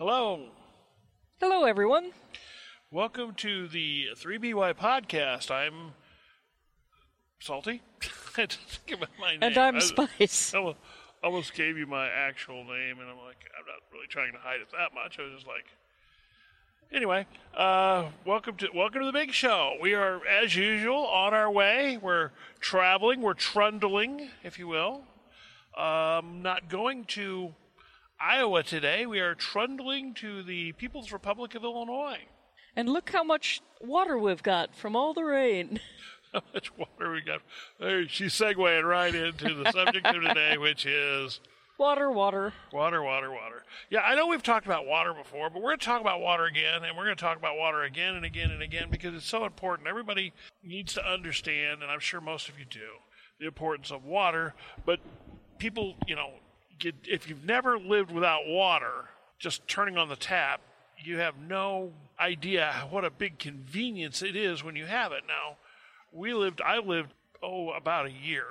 Hello. Hello, everyone. Welcome to the 3BY podcast. I'm Salty. I didn't think about my name. And I'm I- Spice. I almost- almost gave you my actual name, and I'm like, I'm not really trying to hide it that much. I was just like, anyway, uh, welcome to welcome to the big show. We are, as usual, on our way. We're traveling. We're trundling, if you will. Um, not going to Iowa today. We are trundling to the People's Republic of Illinois. And look how much water we've got from all the rain. How much water we got? There, she's segueing right into the subject of today, which is Water, water. Water, water, water. Yeah, I know we've talked about water before, but we're going to talk about water again, and we're going to talk about water again and again and again because it's so important. Everybody needs to understand, and I'm sure most of you do, the importance of water. But people, you know, get, if you've never lived without water, just turning on the tap, you have no idea what a big convenience it is when you have it. Now, we lived, I lived, oh, about a year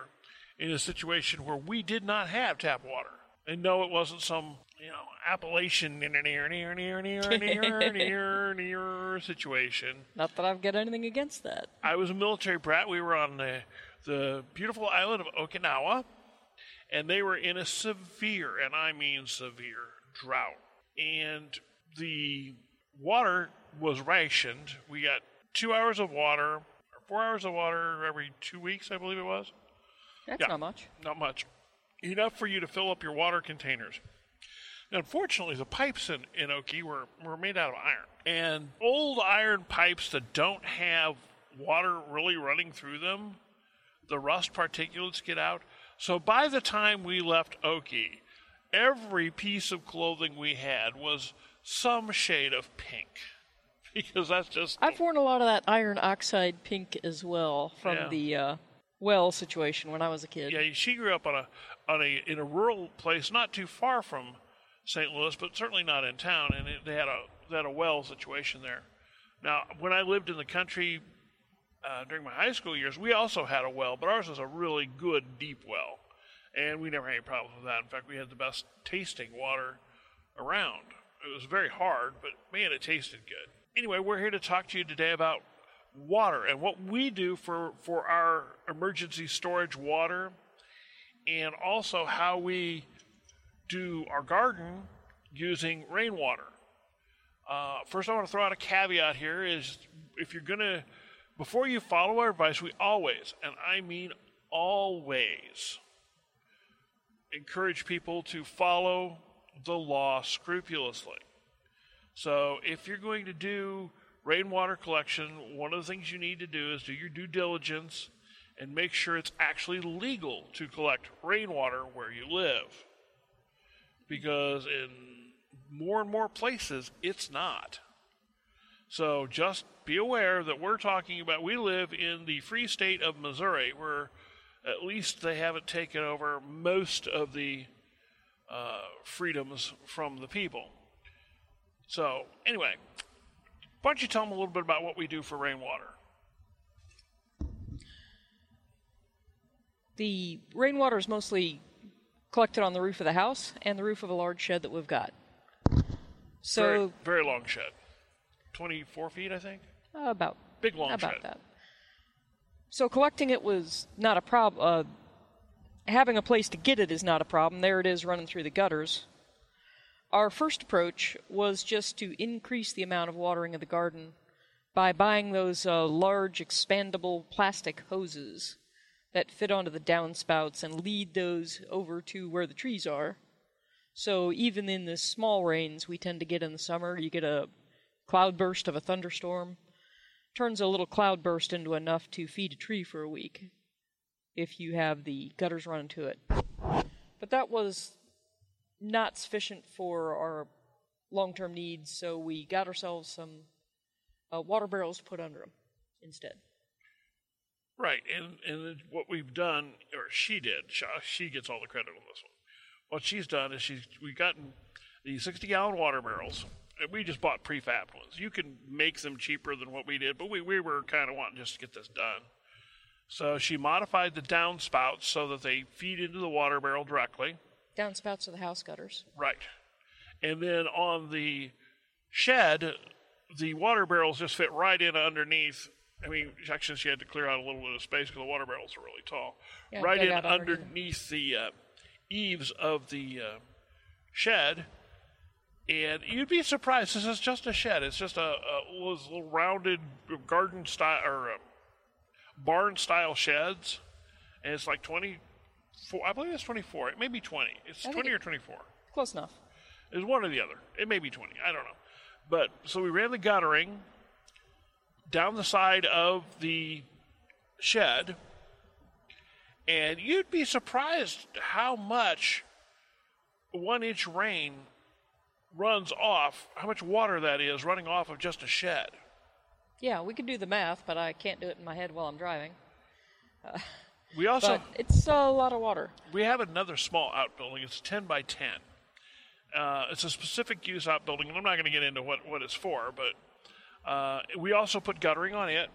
in a situation where we did not have tap water. And no, it wasn't some, you know, Appalachian near, near, near, near, near, near, near, near situation. Not that I've got anything against that. I was a military brat. We were on the, the beautiful island of Okinawa, and they were in a severe, and I mean severe, drought. And the water was rationed. We got two hours of water, or four hours of water every two weeks, I believe it was. That's Yeah. not much. Not much. Enough for you to fill up your water containers. Now, unfortunately, the pipes in, in Oki were, were made out of iron. And old iron pipes that don't have water really running through them, the rust particulates get out. So by the time we left Oki, every piece of clothing we had was some shade of pink. Because that's just. I've worn a lot of that iron oxide pink as well from Yeah. the uh, well situation when I was a kid. Yeah, she grew up on a on a in a rural place not too far from St. Louis, but certainly not in town, and it, they had a they had a well situation there. Now, when I lived in the country uh, during my high school years, we also had a well, but ours was a really good deep well, and we never had any problems with that. In fact, we had the best tasting water around. It was very hard, but man, it tasted good. Anyway, we're here to talk to you today about water and what we do for, for our emergency storage water and also how we do our garden using rainwater. Uh, first, I want to throw out a caveat here: is if you're gonna, before you follow our advice, we always, and I mean always, encourage people to follow the law scrupulously. So, if you're going to do rainwater collection, one of the things you need to do is do your due diligence and make sure it's actually legal to collect rainwater where you live. Because in more and more places, it's not. So just be aware that we're talking about, we live in the free state of Missouri, where at least they haven't taken over most of the uh, freedoms from the people. So, anyway, why don't you tell them a little bit about what we do for rainwater? The rainwater is mostly collected on the roof of the house and the roof of a large shed that we've got. So very, very long shed. 24 feet, I think. uh, about Big long shed. about shed. that. So collecting it was not a problem. Uh, having a place to get it is not a problem. There it is running through the gutters. Our first approach was just to increase the amount of watering of the garden by buying those uh, large expandable plastic hoses that fit onto the downspouts and lead those over to where the trees are. So even in the small rains we tend to get in the summer, you get a cloudburst of a thunderstorm turns a little cloudburst into enough to feed a tree for a week if you have the gutters running to it. But that was not sufficient for our long term needs, so we got ourselves some uh, water barrels to put under them instead. Right, and and what we've done, or she did, she, gets all the credit on this one. What she's done is she's we gotten the sixty gallon water barrels. And we just bought prefab ones. You can make them cheaper than what we did, but we, we were kind of wanting just to get this done. So she modified the downspouts so that they feed into the water barrel directly. Downspouts of the house gutters. Right. And then on the shed, the water barrels just fit right in underneath. I mean, actually, she had to clear out a little bit of space because the water barrels are really tall. Yeah, right in underneath. underneath the uh, eaves of the uh, shed. And you'd be surprised. This is just a shed. It's just a, a those little rounded garden style or uh, barn style sheds, and it's like twenty four. I believe it's twenty four. It may be twenty. It's twenty or twenty four. Close enough. It's one or the other. It may be 20. I don't know. But so we ran the guttering down the side of the shed, and you'd be surprised how much one inch rain runs off, how much water that is running off of just a shed. Yeah, we could do the math, but I can't do it in my head while I'm driving. We also But it's a lot of water. we have another small outbuilding. It's 10 by 10. Uh, it's a specific use outbuilding, and I'm not going to get into what, what it's for, but uh, we also put guttering on it.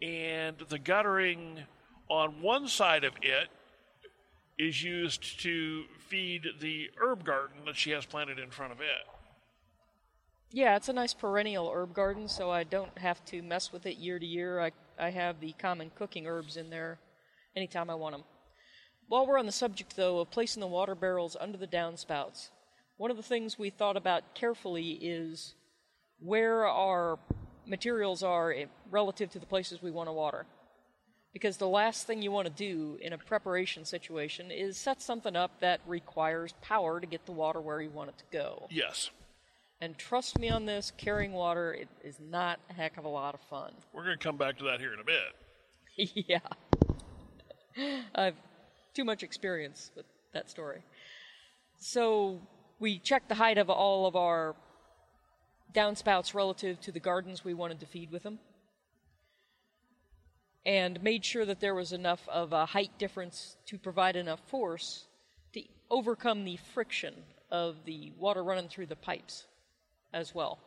And the guttering on one side of it is used to feed the herb garden that she has planted in front of it. Yeah, it's a nice perennial herb garden, so I don't have to mess with it year to year. I, I have the common cooking herbs in there anytime I want them. While we're on the subject, though, of placing the water barrels under the downspouts, one of the things we thought about carefully is where our materials are eh, relative to the places we want to water. Because the last thing you want to do in a preparation situation is set something up that requires power to get the water where you want it to go. Yes. And trust me on this, carrying water it is not a heck of a lot of fun. We're going to come back to that here in a bit. yeah. I've too much experience with that story. So we checked the height of all of our downspouts relative to the gardens we wanted to feed with them. And made sure that there was enough of a height difference to provide enough force to overcome the friction of the water running through the pipes as well.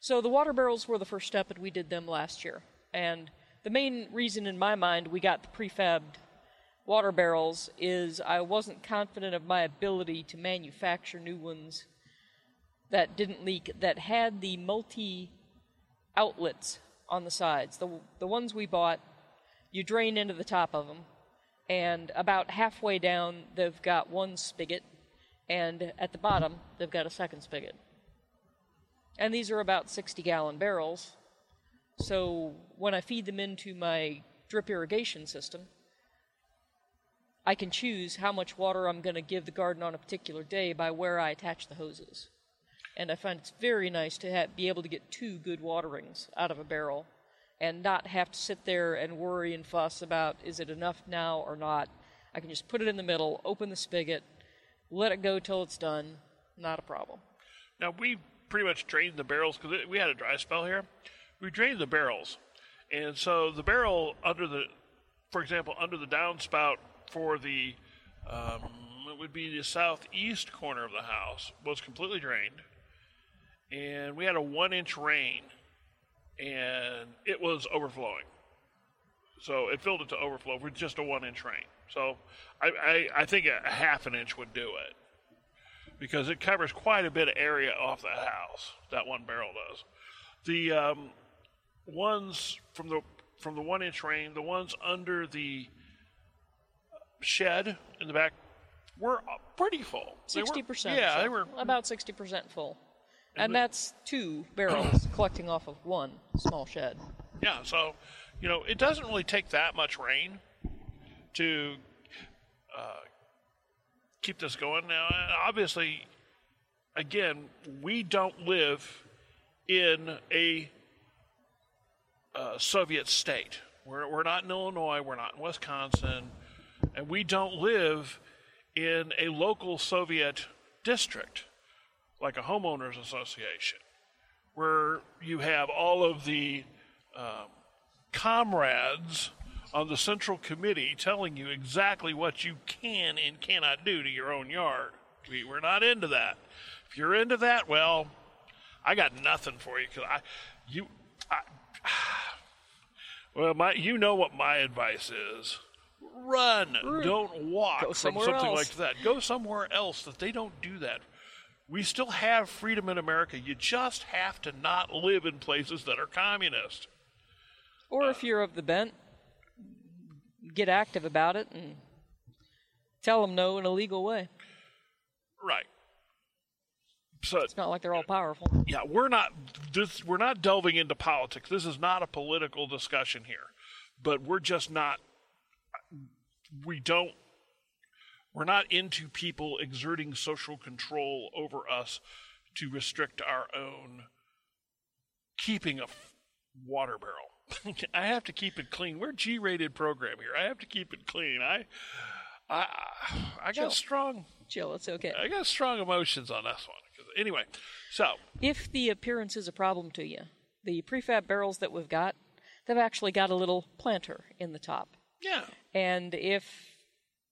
So the water barrels were the first step, and we did them last year. And the main reason in my mind we got the prefabbed water barrels is I wasn't confident of my ability to manufacture new ones that didn't leak, that had the multi outlets on the sides. The, the ones we bought, you drain into the top of them, and about halfway down, they've got one spigot, and at the bottom, they've got a second spigot. And these are about 60 gallon barrels. So when I feed them into my drip irrigation system, I can choose how much water I'm going to give the garden on a particular day by where I attach the hoses. And I find it's very nice to have, be able to get two good waterings out of a barrel and not have to sit there and worry and fuss about is it enough now or not. I can just put it in the middle, open the spigot, let it go till it's done. Not a problem. Now we pretty much drained the barrels because we had a dry spell here. We drained the barrels, and so the barrel under the, for example, under the downspout for the, um, it would be the southeast corner of the house was completely drained, and we had a one-inch rain, and it was overflowing. So it filled it to overflow with just a one-inch rain. So I, I, I think a, half an inch would do it because it covers quite a bit of area off that house. That one barrel does. The um, ones from the from the one inch rain, the ones under the shed in the back were pretty full. Sixty percent. Yeah, they were. about sixty percent full, and that's two barrels collecting off of one small shed. Yeah, so you know it doesn't really take that much rain to uh, keep this going. Now, obviously, again, we don't live in a uh, Soviet state. We're we're not in Illinois. We're not in Wisconsin, and we don't live in a local Soviet district like a homeowners association where you have all of the um, comrades on the central committee telling you exactly what you can and cannot do to your own yard. We, we're not into that. If you're into that, well, I got nothing for you because I, you, I, well, my, you know what my advice is. run. Don't walk Go from something else. like that. Go somewhere else that they don't do that. We still have freedom in America. You just have to not live in places that are communist. Or if you're of the bent, get active about it and tell them no in a legal way. Right. So It's not like they're all powerful. yeah, we're not this, we're not delving into politics. This is not a political discussion here. But we're just not we don't we're not into people exerting social control over us to restrict our own keeping a f- water barrel. I have to keep it clean. We're G-rated program here. I have to keep it clean. I I I got strong Chill, it's okay. I got strong emotions on this one. Anyway, so If the appearance is a problem to you, the prefab barrels that we've got, they've actually got a little planter in the top. yeah, And if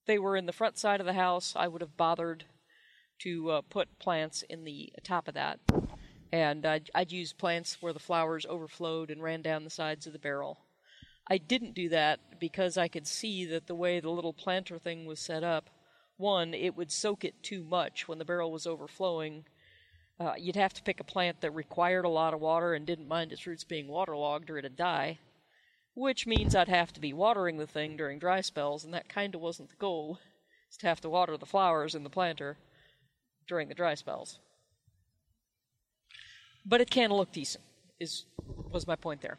they were in the front side of the house, I would have bothered to uh, put plants in the top of that. And I'd, I'd use plants where the flowers overflowed and ran down the sides of the barrel. I didn't do that because I could see that the way the little planter thing was set up, one, it would soak it too much when the barrel was overflowing. Uh, you'd have to pick a plant that required a lot of water and didn't mind its roots being waterlogged or it'd die which means I'd have to be watering the thing during dry spells, and that kind of wasn't the goal, is to have to water the flowers in the planter during the dry spells. But it can look decent, is was my point there.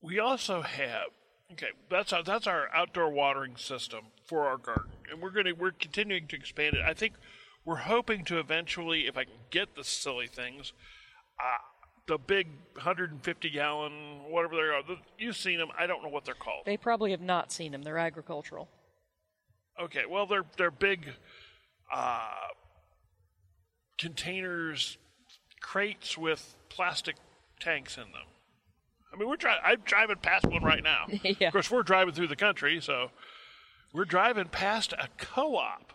we also have okay. That's our that's our outdoor watering system for our garden, and we're gonna we're continuing to expand it. I think we're hoping to eventually, if I can get the silly things, uh, the big 150 gallon whatever they are. You've seen them. I don't know what they're called. They probably have not seen them. They're agricultural. Okay, well they're they're big uh, containers, crates with plastic tanks in them. I mean, we're driving. I'm driving past one right now. Yeah. Of course, we're driving through the country, so we're driving past a co-op,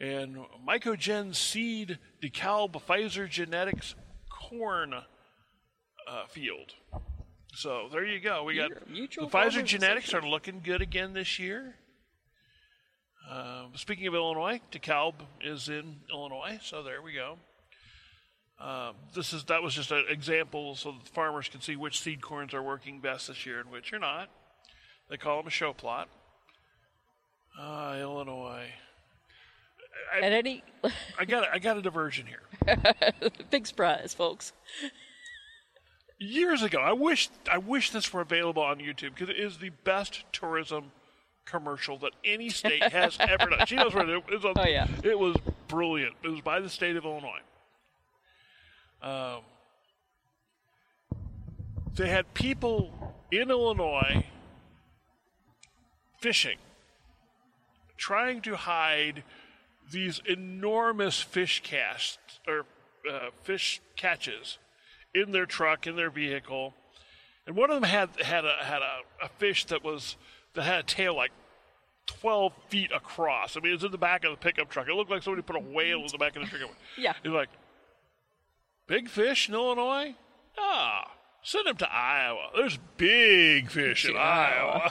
and Mycogen Seed DeKalb Pfizer Genetics corn uh, field. So there you go. We got Mutual- the Pfizer Genetics are looking good again this year. Uh, speaking of Illinois, DeKalb is in Illinois, so there we go. Um, this is that was just an example so that the farmers can see which seed corns are working best this year and which are not. They call them a show plot. Ah, Illinois. At any I got I got a diversion here. big surprise, folks. Years ago, I wish I wish this were available on YouTube because it is the best tourism commercial that any state has ever done. She knows what it is. Oh, yeah. It was brilliant. It was by the state of Illinois. Um, they had people in Illinois fishing, trying to hide these enormous fish casts or uh, fish catches in their truck in their vehicle, and one of them had had a had a, a fish that was that had a tail like. 12 feet across. I mean, it was in the back of the pickup truck. It looked like somebody put a whale in the back of the pickup. Yeah. You're like, big fish in Illinois? Ah, send them to Iowa. There's big fish in Iowa.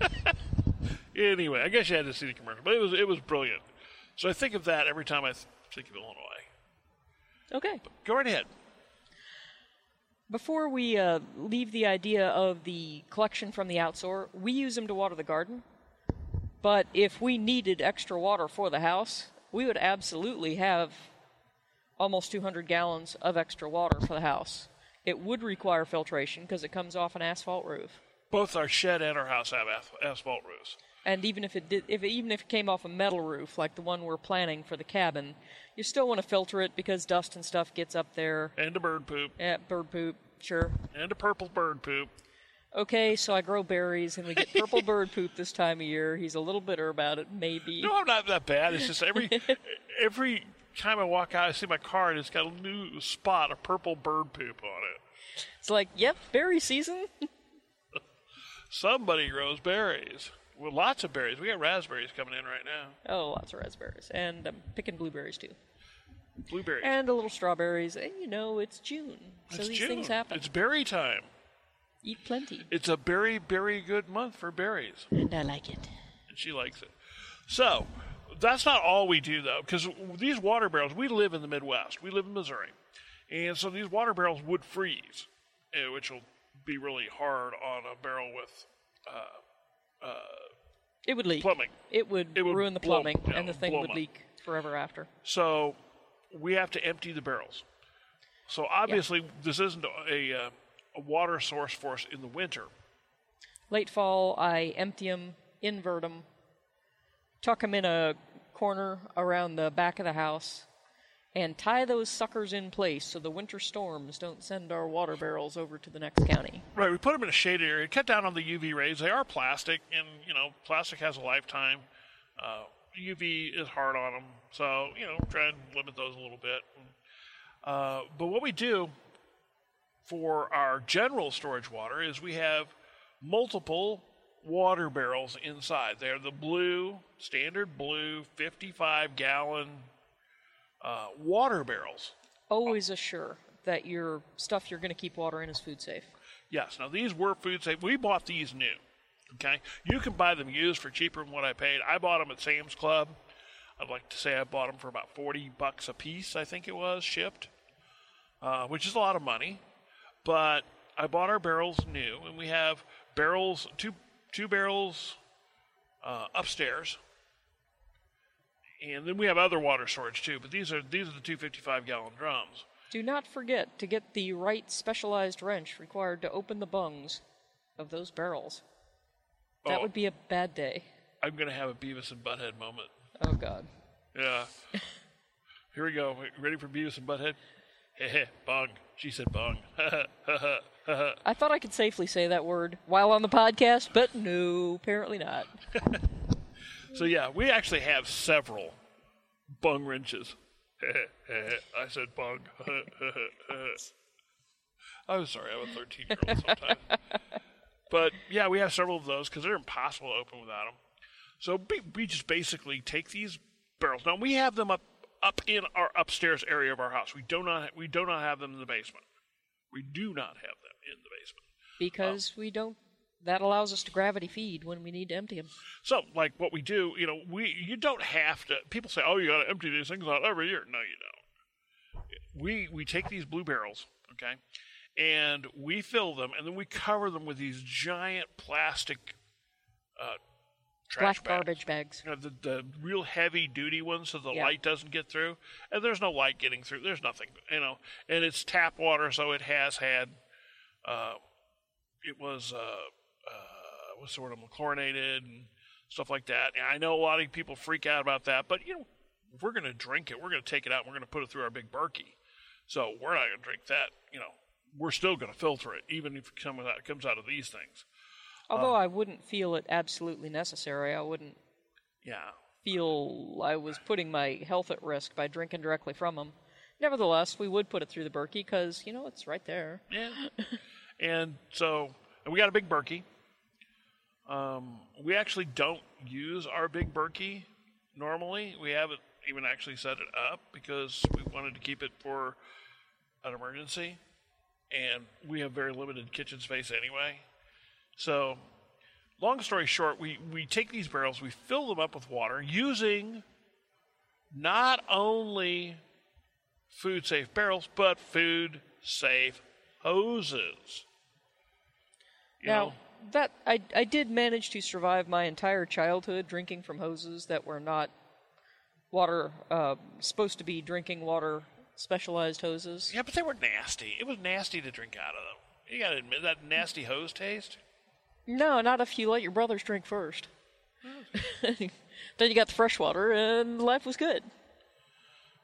anyway, I guess you had to see the commercial, but it was it was brilliant. So I think of that every time I th- think of Illinois. Okay. Go right ahead. Before we uh, leave the idea of the collection from the outsource, we use them to water the garden. But if we needed extra water for the house, we would absolutely have almost 200 gallons of extra water for the house. It would require filtration because it comes off an asphalt roof. Both our shed and our house have asphalt roofs. And even if it did, if it, even if it came off a metal roof like the one we're planning for the cabin, you still want to filter it because dust and stuff gets up there. And a bird poop. Eh, bird poop, sure. And a purple bird poop. Okay, so I grow berries and we get purple bird poop this time of year. He's a little bitter about it, maybe. No, I'm not that bad. It's just every every time I walk out, I see my car and it's got a new spot of purple bird poop on it. It's like, yep, berry season. Somebody grows berries. Well, lots of berries. We got raspberries coming in right now. Oh, lots of raspberries. And I'm picking blueberries too. Blueberries. And a little strawberries. And you know, it's June. So it's these June. things happen. It's berry time. Eat plenty. It's a berry, berry good month for berries, And I like it. and she likes it. So that's not all we do though, because these water barrels. We live in the Midwest. We live in Missouri, and so these water barrels would freeze, eh, which will be really hard on a barrel with uh, uh, It would leak. plumbing. It would, It would ruin the blow- plumbing, yeah, and the thing would up. leak forever after. So we have to empty the barrels. So obviously, this isn't a, uh, a water source for us in the winter. Late fall, I empty them, invert them, tuck them in a corner around the back of the house, and tie those suckers in place so the winter storms don't send our water barrels over to the next county. Right, we put them in a shaded area, cut down on the UV rays. They are plastic, and you know, plastic has a lifetime. Uh, UV is hard on them, so you know, try and limit those a little bit. Uh, but what we do for our general storage water is we have multiple water barrels inside. They're the blue, standard blue, 55 gallon uh, water barrels. Always assure that your stuff you're going to keep water in is food safe. Yes. Now these were food safe. We bought these new. Okay. You can buy them used for cheaper than what I paid. I bought them at Sam's Club. I'd like to say I bought them for about forty bucks a piece. I think it was shipped, uh, which is a lot of money. But I bought our barrels new, and we have barrels two two barrels uh, upstairs, and then we have other water storage too. But these are these are the 255 gallon drums. Do not forget to get the right specialized wrench required to open the bungs of those barrels. That Oh. would be a bad day. I'm gonna have a Beavis and Butthead moment. Oh, God. Yeah. Here we go. Ready for Beavis and Butthead? Heh heh, Bung. She said bong. I thought I could safely say that word while on the podcast, but no, apparently not. so yeah, we actually have several bung wrenches. I said bung. I'm sorry, I'm a 13 year old sometimes. but yeah, we have several of those because they're impossible to open without them. So we, we just basically take these barrels. Now we have them up up in our upstairs area of our house. We do not we do not have them in the basement. We do not have them in the basement. Because we don't. That allows us to gravity feed when we need to empty them. So, like what we do, you know, we you don't have to. People say, "Oh, you got to empty these things out every year." No, you don't. We we take these blue barrels, okay, and we fill them, and then we cover them with these giant plastic uh, trash Black bags. garbage bags. You know, the, the real heavy duty ones so the Yeah. light doesn't get through. And there's no light getting through. There's nothing, you know. And it's tap water, so it has had, uh, it was, uh, what's the chlorinated and stuff like that. And I know a lot of people freak out about that, but, you know, if we're going to drink it, we're going to take it out, and we're going to put it through our big Berkey. So we're not going to drink that, you know. We're still going to filter it, even if it comes out, it comes out of these things. Although um, I wouldn't feel it absolutely necessary, I wouldn't Yeah. feel I was putting my health at risk by drinking directly from them. Nevertheless, we would put it through the Berkey because, you know, it's right there. Yeah. and so and we got a big Berkey. Um, we actually don't use our big Berkey normally. We haven't even actually set it up because we wanted to keep it for an emergency. And we have very limited kitchen space anyway. So, long story short, we, we take these barrels, we fill them up with water using not only food safe barrels, but food safe hoses. You now, know, that I, I did manage to survive my entire childhood drinking from hoses that were not water, uh, supposed to be drinking water specialized hoses. yeah, but they were nasty. It was nasty to drink out of them. You gotta admit that nasty hose taste. No, not if you let your brothers drink first. then you got the fresh water, and life was good.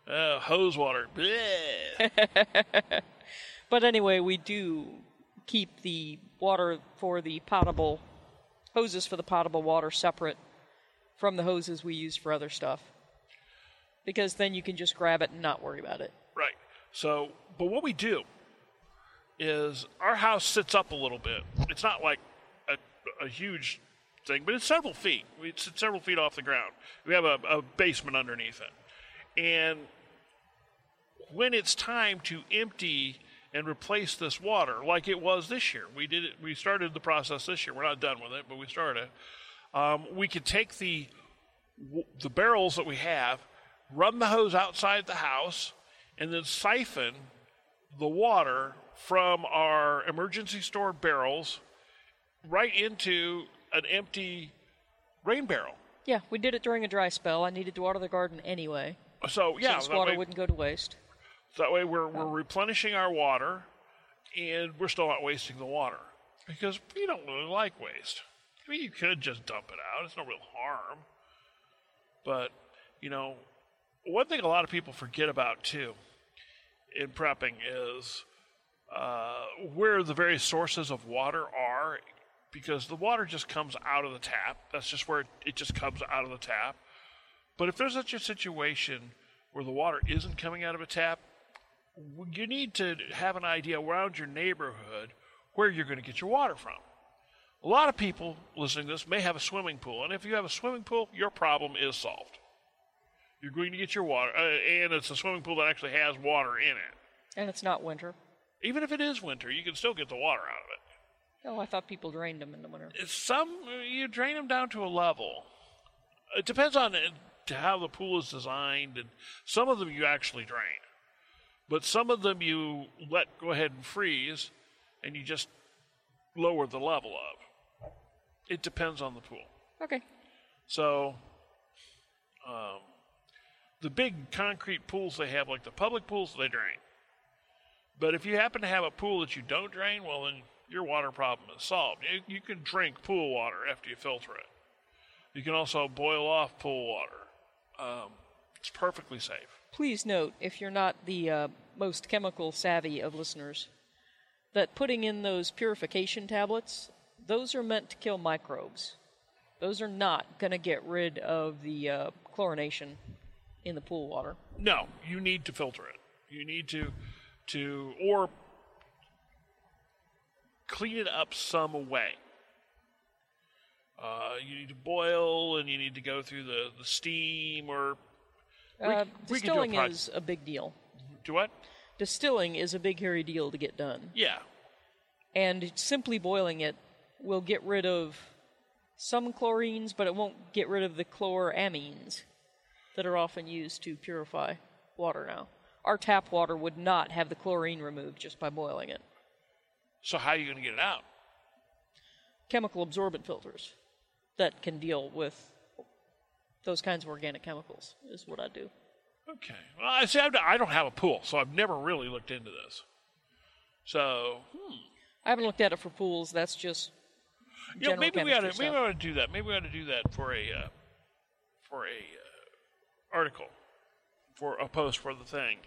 Uh, hose water. But anyway, we do keep the water for the potable hoses for the potable water separate from the hoses we use for other stuff. Because then you can just grab it and not worry about it. Right. So, but what we do is our house sits up a little bit. It's not like a, a huge thing, but it's several feet. Sit several feet off the ground. We have a, a basement underneath it. And when it's time to empty and replace this water like it was this year. We did it. We started the process this year. We're not done with it, but we started. Um, we could take the the barrels that we have, run the hose outside the house, and then siphon the water from our emergency stored barrels right into an empty rain barrel. Yeah, we did it during a dry spell. I needed to water the garden anyway. So yeah, that water way- wouldn't go to waste. So that way we're, we're replenishing our water and we're still not wasting the water because we don't really like waste. I mean, you could just dump it out, it's no real harm. But, you know, one thing a lot of people forget about too in prepping is uh, where the various sources of water are because the water just comes out of the tap. That's just where it, it just comes out of the tap. But if there's such a situation where the water isn't coming out of a tap, you need to have an idea around your neighborhood where you're going to get your water from. A lot of people listening to this may have a swimming pool, and if you have a swimming pool, your problem is solved. You're going to get your water, uh, and it's a swimming pool that actually has water in it. And it's not winter. Even if it is winter, you can still get the water out of it. Oh, I thought people drained them in the winter. Some you drain them down to a level. It depends on uh, how the pool is designed, and some of them you actually drain, but some of them you let go ahead and freeze, and you just lower the level of. It depends on the pool. Okay. So, um, the big concrete pools they have, like the public pools, they drain. But if you happen to have a pool that you don't drain, well, then your water problem is solved. You, you can drink pool water after you filter it. You can also boil off pool water. Um, perfectly safe. Please note, if you're not the uh, most chemical savvy of listeners, that putting in those purification tablets, those are meant to kill microbes. Those are not going to get rid of the uh, chlorination in the pool water. No, you need to filter it. You need to, to or clean it up some way. Uh, you need to boil, and you need to go through the, the steam, or Uh, we a distilling is a big deal. do what? Distilling is a big, hairy deal to get done. Yeah, And simply boiling it will get rid of some chlorines, but it won't get rid of the chloramines that are often used to purify water now. Our tap water would not have the chlorine removed just by boiling it. So how are you going to get it out? Chemical absorbent filters that can deal with those kinds of organic chemicals is what I do. Okay. Well, I see. I've, don't have a pool, so I've never really looked into this. So, hmm. I haven't looked at it for pools. That's just general maybe we ought to maybe we ought to do that. Maybe we ought to do that for a uh, for a uh, article for a post for the thing.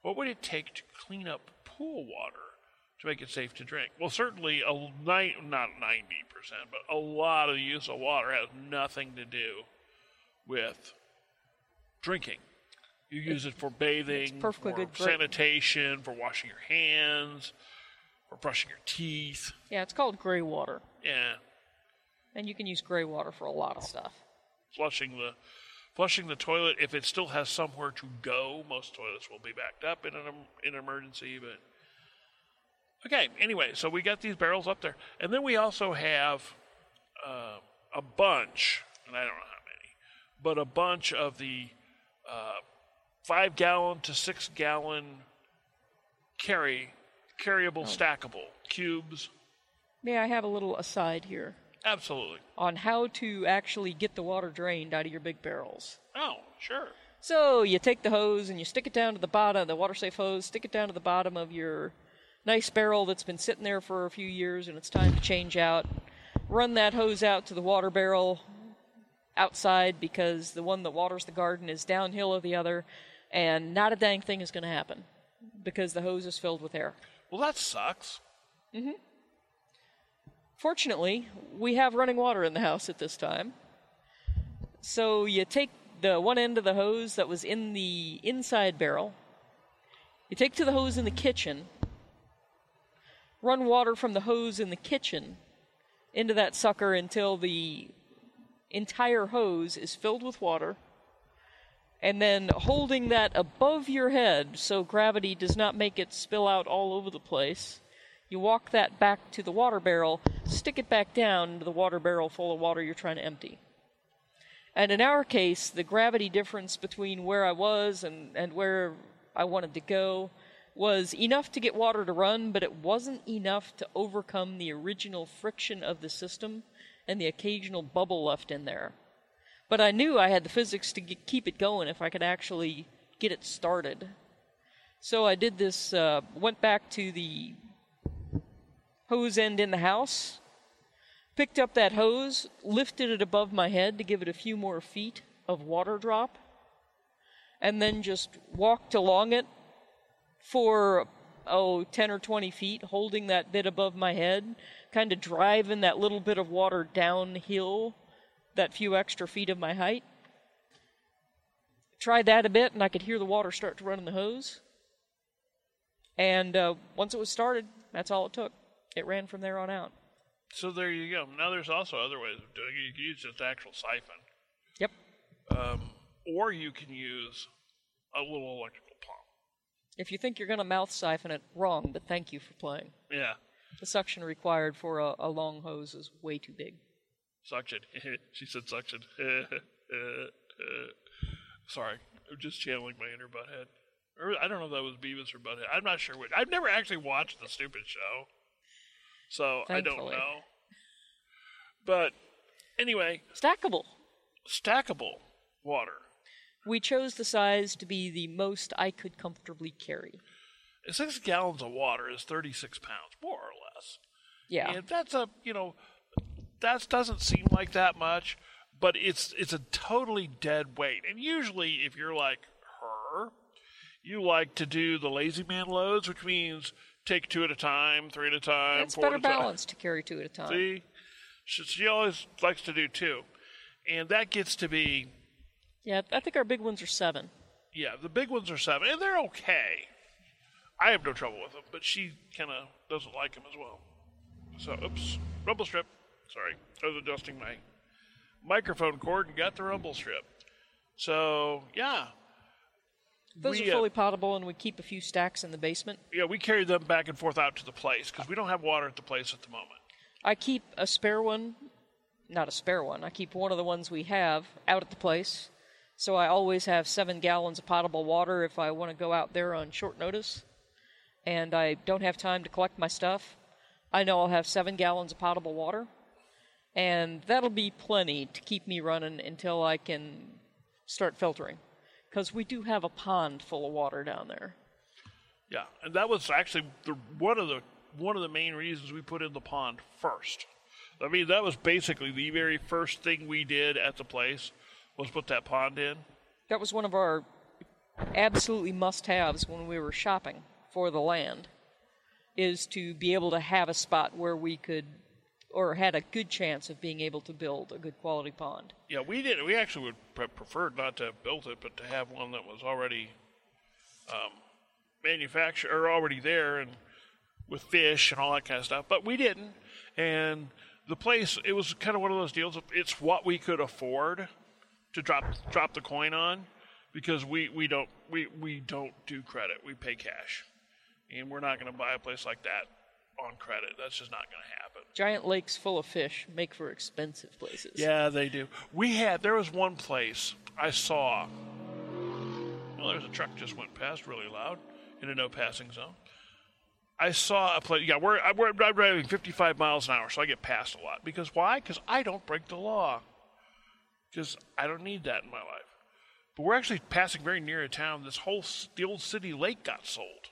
What would it take to clean up pool water to make it safe to drink? Well, certainly a ni- not ninety percent, but a lot of the use of water has nothing to do with drinking. You use it for bathing, perfectly for good sanitation, for washing your hands, for brushing your teeth. yeah, it's called gray water, Yeah, and you can use gray water for a lot of stuff. flushing the flushing the toilet if it still has somewhere to go. Most toilets will be backed up in an in an emergency, but okay. Anyway, so we got these barrels up there, and then we also have uh, a bunch, and I don't know but a bunch of the uh, five gallon to six gallon carry carryable stackable cubes. May I have a little aside here Absolutely. on how to actually get the water drained out of your big barrels? Oh, sure. So you take the hose and you stick it down to the bottom, the water safe hose, stick it down to the bottom of your nice barrel that's been sitting there for a few years and it's time to change out. Run that hose out to the water barrel outside because the one that waters the garden is downhill of the other, and not a dang thing is going to happen because the hose is filled with air. Well, that sucks. Mm-hmm. Fortunately, we have running water in the house at this time. So you take the one end of the hose that was in the inside barrel, you take to the hose in the kitchen, run water from the hose in the kitchen into that sucker until the entire hose is filled with water. and then holding that above your head so gravity does not make it spill out all over the place. You walk that back to the water barrel, stick it back down into the water barrel full of water you're trying to empty. And in our case, the gravity difference between where I was and, and where I wanted to go was enough to get water to run, but it wasn't enough to overcome the original friction of the system and the occasional bubble left in there. But I knew I had the physics to g- keep it going if I could actually get it started. So I did this, uh, went back to the hose end in the house, picked up that hose, lifted it above my head to give it a few more feet of water drop, and then just walked along it for, oh, 10 or 20 feet, holding that bit above my head, kind of driving that little bit of water downhill that few extra feet of my height. Tried that a bit, and I could hear the water start to run in the hose. And uh, once it was started, that's all it took. It ran from there on out. So there you go. Now there's also other ways of doing it. You can use just actual siphon, Yep. um, or you can use a little electrical pump. If you think you're going to mouth siphon it, wrong, but thank you for playing. Yeah, The suction required for a, a long hose is way too big. suction. she said suction. Sorry, I'm just channeling my inner butthead. Or I don't know if that was Beavis or Butthead. I'm not sure which. I've never actually watched the stupid show, so I don't know. But anyway, Stackable. stackable water. We chose the size to be the most I could comfortably carry. Six gallons of water is 36 pounds, more or less. Yeah. And that's a you know that doesn't seem like that much, but it's it's a totally dead weight. And usually, if you're like her, you like to do the lazy man loads, which means take two at a time, three at a time, it's four better at a time. balance to carry two at a time. See, she, she always likes to do two, and that gets to be Yeah, I think our big ones are seven. yeah. The big ones are seven, and they're okay. I have no trouble with them, but she kind of doesn't like them as well. So, oops, rumble strip. Sorry, I was adjusting my microphone cord and got the rumble strip. So, yeah, Those We, are uh, fully potable, and we keep a few stacks in the basement. yeah, we carry them back and forth out to the place because we don't have water at the place at the moment. I keep a spare one, not a spare one. I keep one of the ones we have out at the place, so I always have seven gallons of potable water if I want to go out there on short notice, and I don't have time to collect my stuff. I know I'll have seven gallons of potable water, and that'll be plenty to keep me running until I can start filtering, because we do have a pond full of water down there. Yeah, and that was actually the, one of the one of the main reasons we put in the pond first. I mean, that was basically the very first thing we did at the place was put that pond in. That was one of our absolutely must-haves when we were shopping for the land, is to be able to have a spot where we could, or had a good chance of being able to build a good quality pond. Yeah, we did. We actually would pre- preferred not to have built it, but to have one that was already um, manufactured or already there and with fish and all that kind of stuff. But we didn't, and the place it was kind of one of those deals. It's what we could afford to drop drop the coin on because we, we don't we, we don't do credit. We pay cash, and we're not going to buy a place like that on credit. That's just not going to happen. Giant lakes full of fish make for expensive places. Yeah, they do. We had there was one place I saw. Well, there's a truck just went past really loud in a no passing zone. I saw a place. Yeah, we're we're I'm driving 55 miles an hour, so I get passed a lot. Because why? Because I don't break the law. Because I don't need that in my life. But we're actually passing very near a town. This whole the old city lake got sold,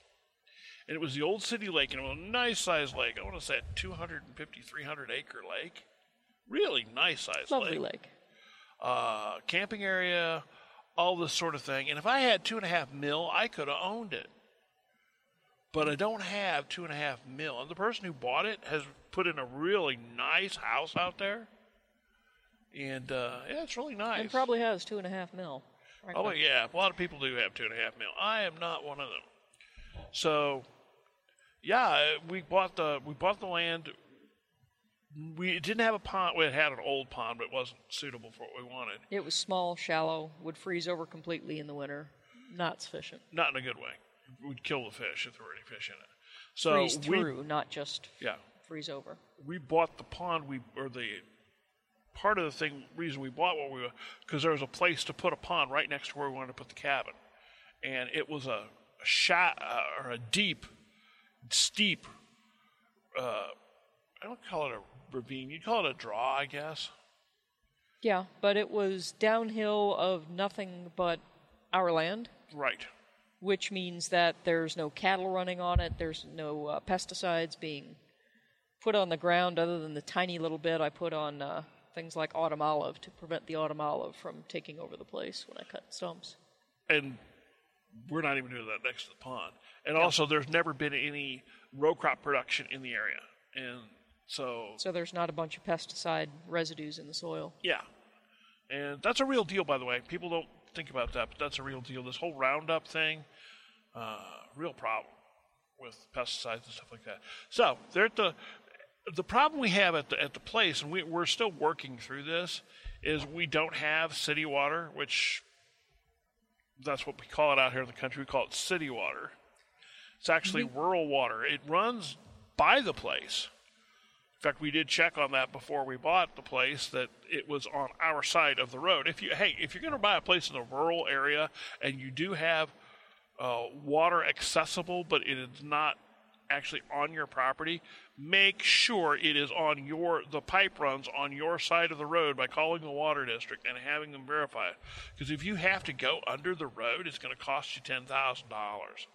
and it was the old city lake, and it was a nice sized lake. I want to say a 250, 300 acre lake. Really nice sized Lovely lake. uh, camping area, all this sort of thing. And if I had two and a half mil, I could have owned it. But I don't have two and a half mil. And the person who bought it has put in a really nice house out there. And uh, yeah, it's really nice. And probably has two and a half mil. Oh frankly. yeah, a lot of people do have two and a half mil. I am not one of them. So, yeah, we bought the we bought the land we didn't have a pond. We had an old pond, but it wasn't suitable for what we wanted. It was small, shallow, would freeze over completely in the winter. Not sufficient. Not in a good way. We'd kill the fish if there were any fish in it. So freeze we, through, not just yeah, freeze over. we bought the pond. We or the part of the thing reason we bought what we were because there was a place to put a pond right next to where we wanted to put the cabin, and it was a, a shot uh, or a deep, steep. Uh, I don't call it a ravine. you'd call it a draw, I guess. Yeah, but it was downhill of nothing but our land, Right. which means that there's no cattle running on it, there's no uh, pesticides being put on the ground other than the tiny little bit I put on uh, things like autumn olive to prevent the autumn olive from taking over the place when I cut stumps. and we're not even doing that next to the pond. And also, there's never been any row crop production in the area, and so So there's not a bunch of pesticide residues in the soil. yeah, and that's a real deal, by the way. People don't think about that, but that's a real deal. This whole Roundup thing, uh, real problem with pesticides and stuff like that. So they're at the the problem we have at the at the place, and we, we're still working through this, is we don't have city water, which that's what we call it out here in the country. We call it city water. It's actually rural water. It runs by the place. In fact, we did check on that before we bought the place that it was on our side of the road. If you hey, if you're going to buy a place in a rural area and you do have uh, water accessible, but it is not actually on your property, make sure it is on your the pipe runs on your side of the road by calling the water district and having them verify it. Because if you have to go under the road, it's going to cost you ten thousand dollars.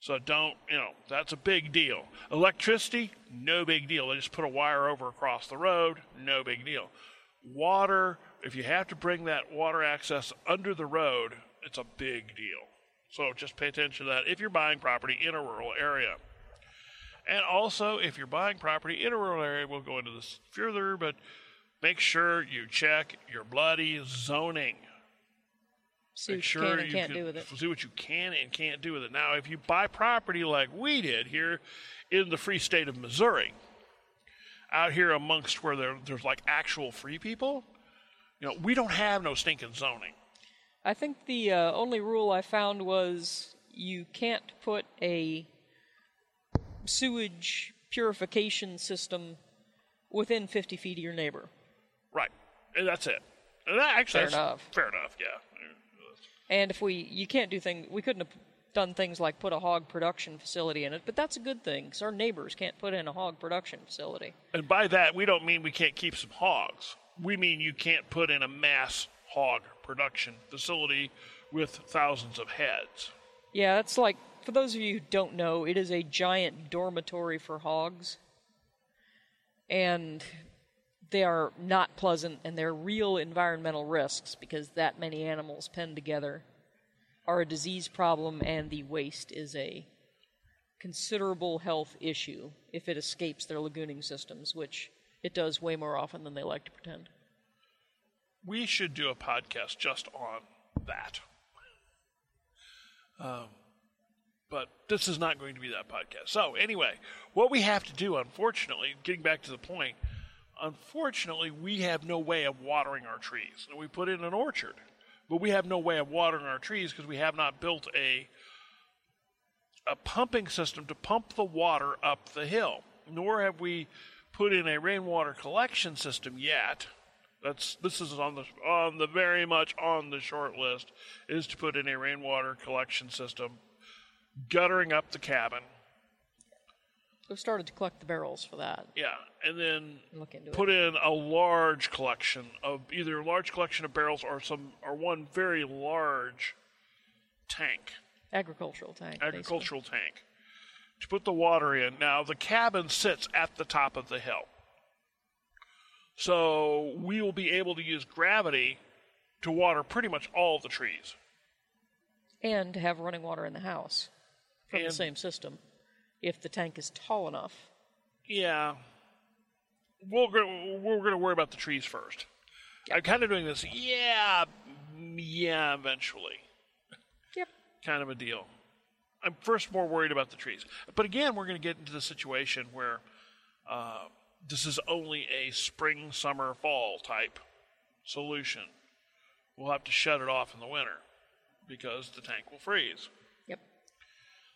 So don't, you know, that's a big deal. Electricity, no big deal. They just put a wire over across the road, no big deal. Water, if you have to bring that water access under the road, it's a big deal. So just pay attention to that if you're buying property in a rural area. And also, if you're buying property in a rural area, we'll go into this further, but make sure you check your bloody zoning. See Make what sure you can and you can't can do with it. see what you can and can't do with it. Now, if you buy property like we did here in the free state of Missouri, out here amongst where there, there's like actual free people, you know, we don't have no stinking zoning. I think the uh, only rule I found was you can't put a sewage purification system within 50 feet of your neighbor. Right. And that's it. And that actually, Fair enough. Fair enough, yeah. And if we, you can't do things, we couldn't have done things like put a hog production facility in it, but that's a good thing because our neighbors can't put in a hog production facility. And by that, we don't mean we can't keep some hogs. We mean you can't put in a mass hog production facility with thousands of heads. Yeah, that's like, for those of you who don't know, it is a giant dormitory for hogs. And they are not pleasant and they're real environmental risks because that many animals penned together are a disease problem and the waste is a considerable health issue if it escapes their lagooning systems, which it does way more often than they like to pretend. We should do a podcast just on that. Um, but this is not going to be that podcast. So, anyway, what we have to do, unfortunately, getting back to the point, unfortunately, we have no way of watering our trees. We put in an orchard, but we have no way of watering our trees because we have not built a a pumping system to pump the water up the hill. Nor have we put in a rainwater collection system yet. That's this is on the on the very much on the short list is to put in a rainwater collection system, guttering up the cabin. We've started to collect the barrels for that. Yeah, and then Look into put in a large collection of either a large collection of barrels or some or one very large tank, Agricultural tank. basically. agricultural tank, to put the water in. Now the cabin sits at the top of the hill, so we will be able to use gravity to water pretty much all the trees. and to have running water in the house from And- the same system if the tank is tall enough. Yeah. We'll go, we're going to worry about the trees first. I'm kind of doing this, yeah, yeah, eventually, Yep. kind of a deal. I'm first more worried about the trees. But again, we're going to get into the situation where uh, this is only a spring, summer, fall type solution. We'll have to shut it off in the winter because the tank will freeze.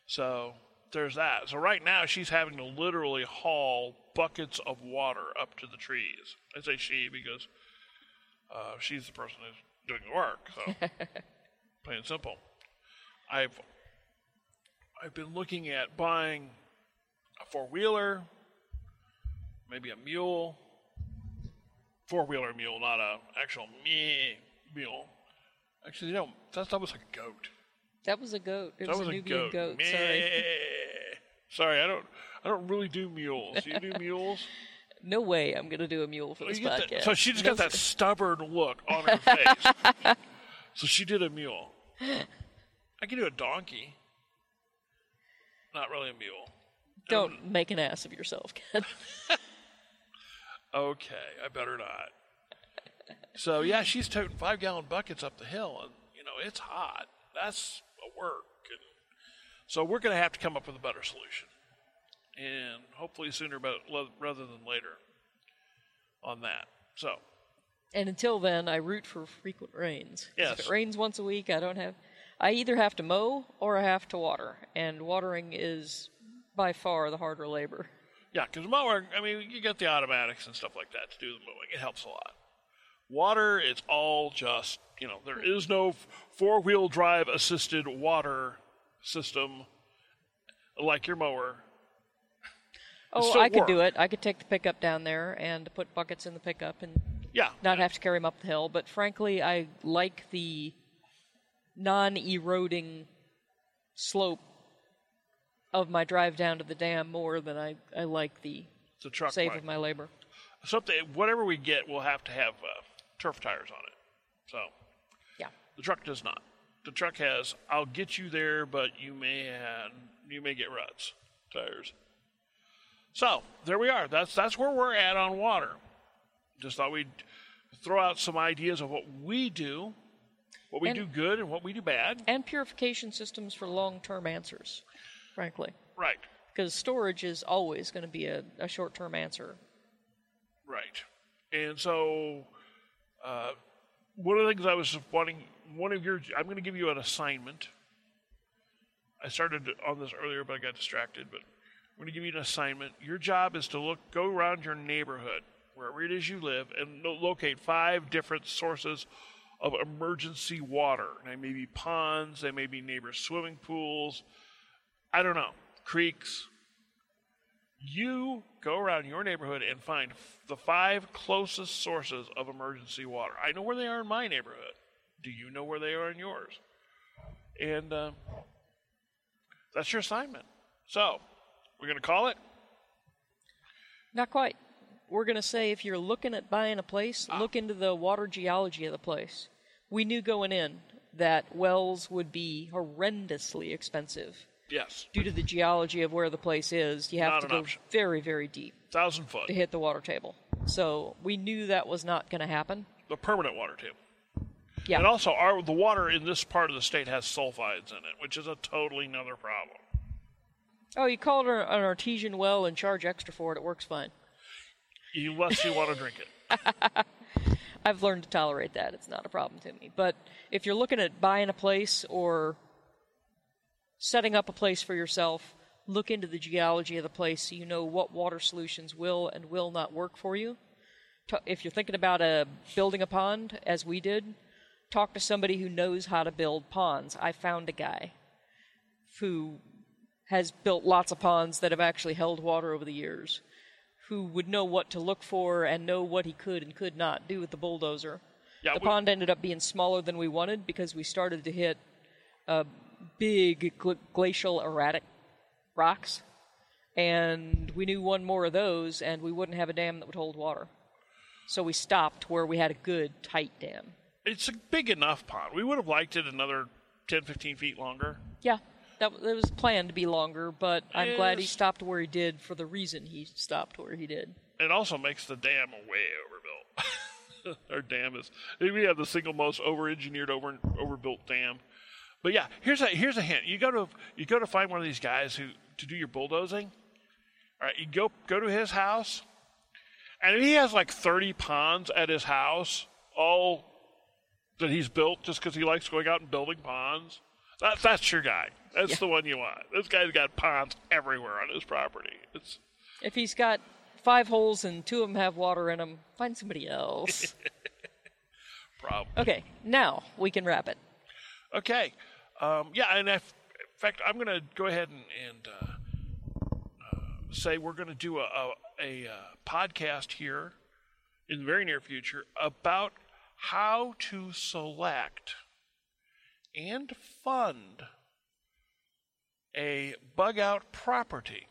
So there's that. So right now she's having to literally haul buckets of water up to the trees. I say she because uh, she's the person who's doing the work. So plain and simple. I've I've been looking at buying a four wheeler, maybe a mule, four wheeler mule, not a actual meh mule. Actually, you know that that was like a goat. That was a goat. It That was, was a Nubian goat. goat. Sorry. Sorry, I don't I don't really do mules. You do mules? No way I'm going to do a mule for this podcast. that- so she just No got that stubborn look on her face. so she did a mule. I can do a donkey. Not really a mule. Don't make an ass of yourself, Ken. Okay, I better not. So yeah, she's toting five gallon buckets up the hill, and you know it's hot. That's work. And so we're going to have to come up with a better solution, and hopefully sooner, but rather than later, on that. So And until then, I root for frequent rains. Yes. If it rains once a week, I don't have. I either have to mow or I have to water, and watering is by far the harder labor. yeah, because mowing, I mean, you get the automatics and stuff like that to do the mowing. It helps a lot. Water, it's all just you know there is no four wheel drive assisted water system like your mower. Oh, I could do it. I could take the pickup down there and put buckets in the pickup and Yeah, not have to carry them up the hill. But frankly, I like the non-eroding slope of my drive down to the dam more than I, I like the the truck. save might- of my labor. something whatever we get we'll have to have uh, turf tires on it so Yeah. The truck does not the truck has i'll get you there but you may have, you may get ruts tires so there we are that's that's where we're at on water just thought we'd throw out some ideas of what we do what we And- do good and what we do bad And purification systems for long-term answers, frankly. right Because storage is always going to be a, a short-term answer. Right. And so, uh, one of the things I was wanting, one of your, I'm going to give you an assignment. I started on this earlier, but I got distracted. But I'm going to give you an assignment. Your job is to look, go around your neighborhood, wherever it is you live, and locate five different sources of emergency water. They may be ponds, they may be neighbor swimming pools. I don't know, creeks, you go around your neighborhood and find f- the five closest sources of emergency water. I know where they are in my neighborhood. Do you know where they are in yours? And uh, that's your assignment. So, we're going to call it. Not quite. We're going to say if you're looking at buying a place, Ah. look into the water geology of the place. We knew going in that wells would be horrendously expensive Yes, due to the geology of where the place is. You have Not to go option. very, very deep thousand foot, to hit the water table. So we knew that was not going to happen. the permanent water table. Yeah. And also, our the water in this part of the state has sulfides in it, which is a totally another problem. Oh, you call it an artesian well and charge extra for it. It works fine. Unless you want to drink it. I've learned to tolerate that. It's not a problem to me. But if you're looking at buying a place or setting up a place for yourself, look into the geology of the place so you know what water solutions will and will not work for you. If you're thinking about uh, building a pond, as we did, talk to somebody who knows how to build ponds. I found a guy who has built lots of ponds that have actually held water over the years, who would know what to look for and know what he could and could not do with the bulldozer. Yeah, the we- pond ended up being smaller than we wanted because we started to hit uh, big gl- glacial erratic rocks, and we knew one more of those, and we wouldn't have a dam that would hold water. So we stopped where we had a good tight dam. It's a big enough pond. We would have liked it another 10, 15 feet longer. Yeah, that, that was planned to be longer, but I'm glad he Yes. stopped where he did for the reason he stopped where he did. It also makes the dam way overbuilt. Our dam is we have the single most over-engineered, over overbuilt dam. But yeah, here's a here's a hint. You go to you go to find one of these guys who to do your bulldozing. All right, you go go to his house. And he has like 30 ponds at his house, all that he's built just because he likes going out and building ponds, that, that's your guy. That's Yeah. the one you want. This guy's got ponds everywhere on his property. It's If he's got five holes and two of them have water in them, find somebody else. problem. okay, now we can wrap it. Okay. Um, yeah, and if, in fact, I'm going to go ahead and, and uh, uh, say we're going to do a, a, a uh, podcast here in the very near future about how to select and fund a bug out property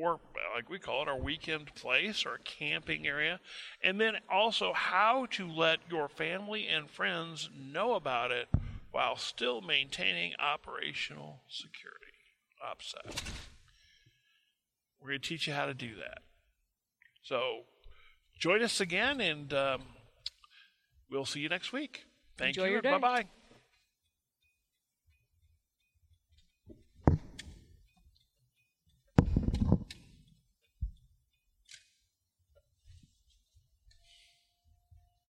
or like we call it our weekend place or camping area and then also how to let your family and friends know about it while still maintaining operational security OPSEC. We're going to teach you how to do that. So join us again and um, we'll see you next week. Thank Enjoy you. Bye bye.